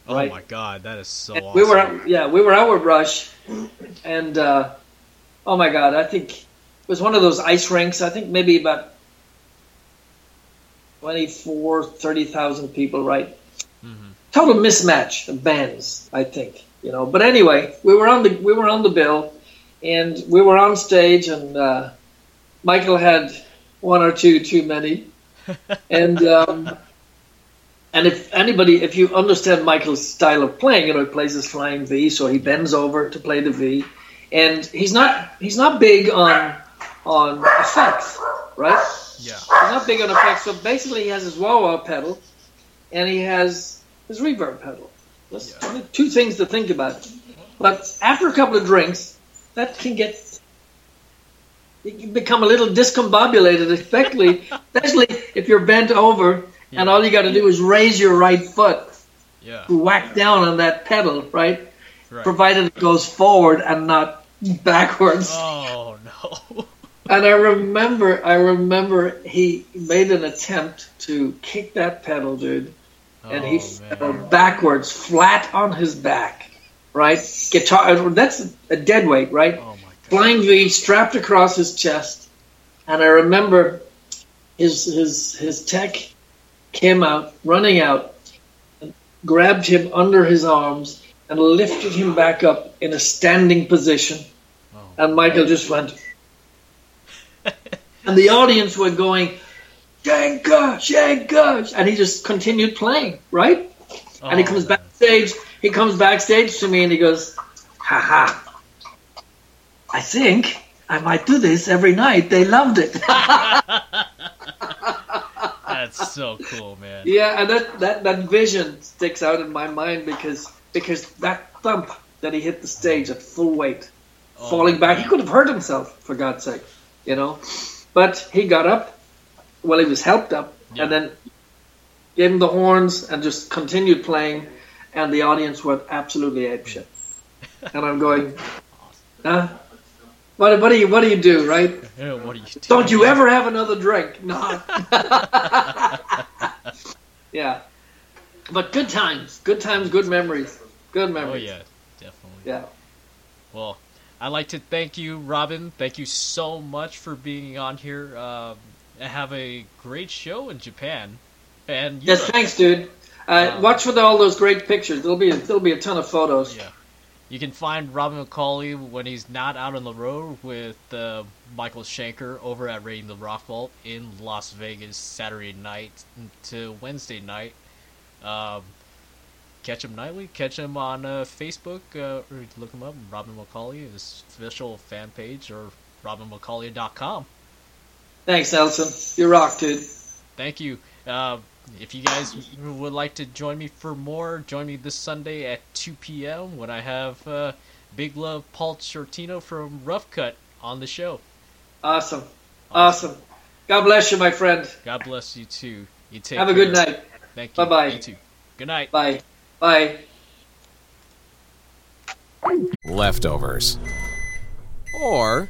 Oh Right. my god, that is so awesome. We were. Yeah, we were out with Rush, and uh, oh my God, I think it was one of those ice rinks. I think maybe about 24, 30,000 people. Right. Mhm. total mismatch of bands, I think. You know, but anyway, we were on the we were on the bill, and we were on stage, and uh, Michael had one or two too many, and um, and if anybody, if you understand Michael's style of playing, you know, he plays his flying V, so he bends over to play the V, and he's not he's not big on on effects, right? Yeah. He's not big on effects, so basically he has his wah wah pedal, and he has his reverb pedal. That's Yeah. two things to think about. But after a couple of drinks, that can get you can become a little discombobulated, especially especially if you're bent over and all you got to do is raise your right foot Yeah. to whack down on that pedal, right? Right. Provided it goes forward and not backwards. Oh no. And I remember, I remember he made an attempt to kick that pedal, dude, and he Oh, fell man. backwards, flat on his back, right? Guitar, uh, that's a dead weight, right? Oh my god. Flying V strapped across his chest, and I remember his his his tech came out, running out, and grabbed him under his arms and lifted him back up in a standing position. Oh. And Michael just went. and the audience were going, Shanka, Shanka. And he just continued playing, right? and he Oh, comes man. backstage. He comes backstage to me and he goes, haha. I think I might do this every night. They loved it. That's so cool, man. yeah, and that, that, that vision sticks out in my mind because because that thump that he hit the stage at full weight. Oh, falling back. He could have hurt himself, for God's sake, you know. But he got up. Well, he was helped up, Yeah. and then gave him the horns and just continued playing, and the audience went absolutely apeshit. and I'm going, huh? What, what do you what do you do, right? Yeah, are you? Don't you ever have another drink? No. yeah. But good times, good times, good memories, good memories. Oh memories. yeah, definitely. yeah. Well, I'd like to thank you, Robin. Thank you so much for being on here. Um, have a great show in Japan. And Yes, thanks, dude. Uh, Um, watch for the, all those great pictures. There'll be a, there'll be a ton of photos. Yeah. You can find Robin McAuley when he's not out on the road with uh, Michael Schenker over at Raiding the Rock Vault in Las Vegas Saturday night to Wednesday night. Um, catch him nightly. Catch him on uh, Facebook. Uh, or look him up. Robin McAuley, his official fan page, or robinmcauley.com. Thanks, Nelson. You rock, dude. Thank you. If you guys would like to join me for more, join me this Sunday at 2 p.m. when I have uh, Big Love Paul Shortino from Rough Cutt on the show. Awesome. Awesome. God bless you, my friend. God bless you too. You take Have a good night. Thank you. Bye-bye. You too. Good night. Bye. Bye. Leftovers. Or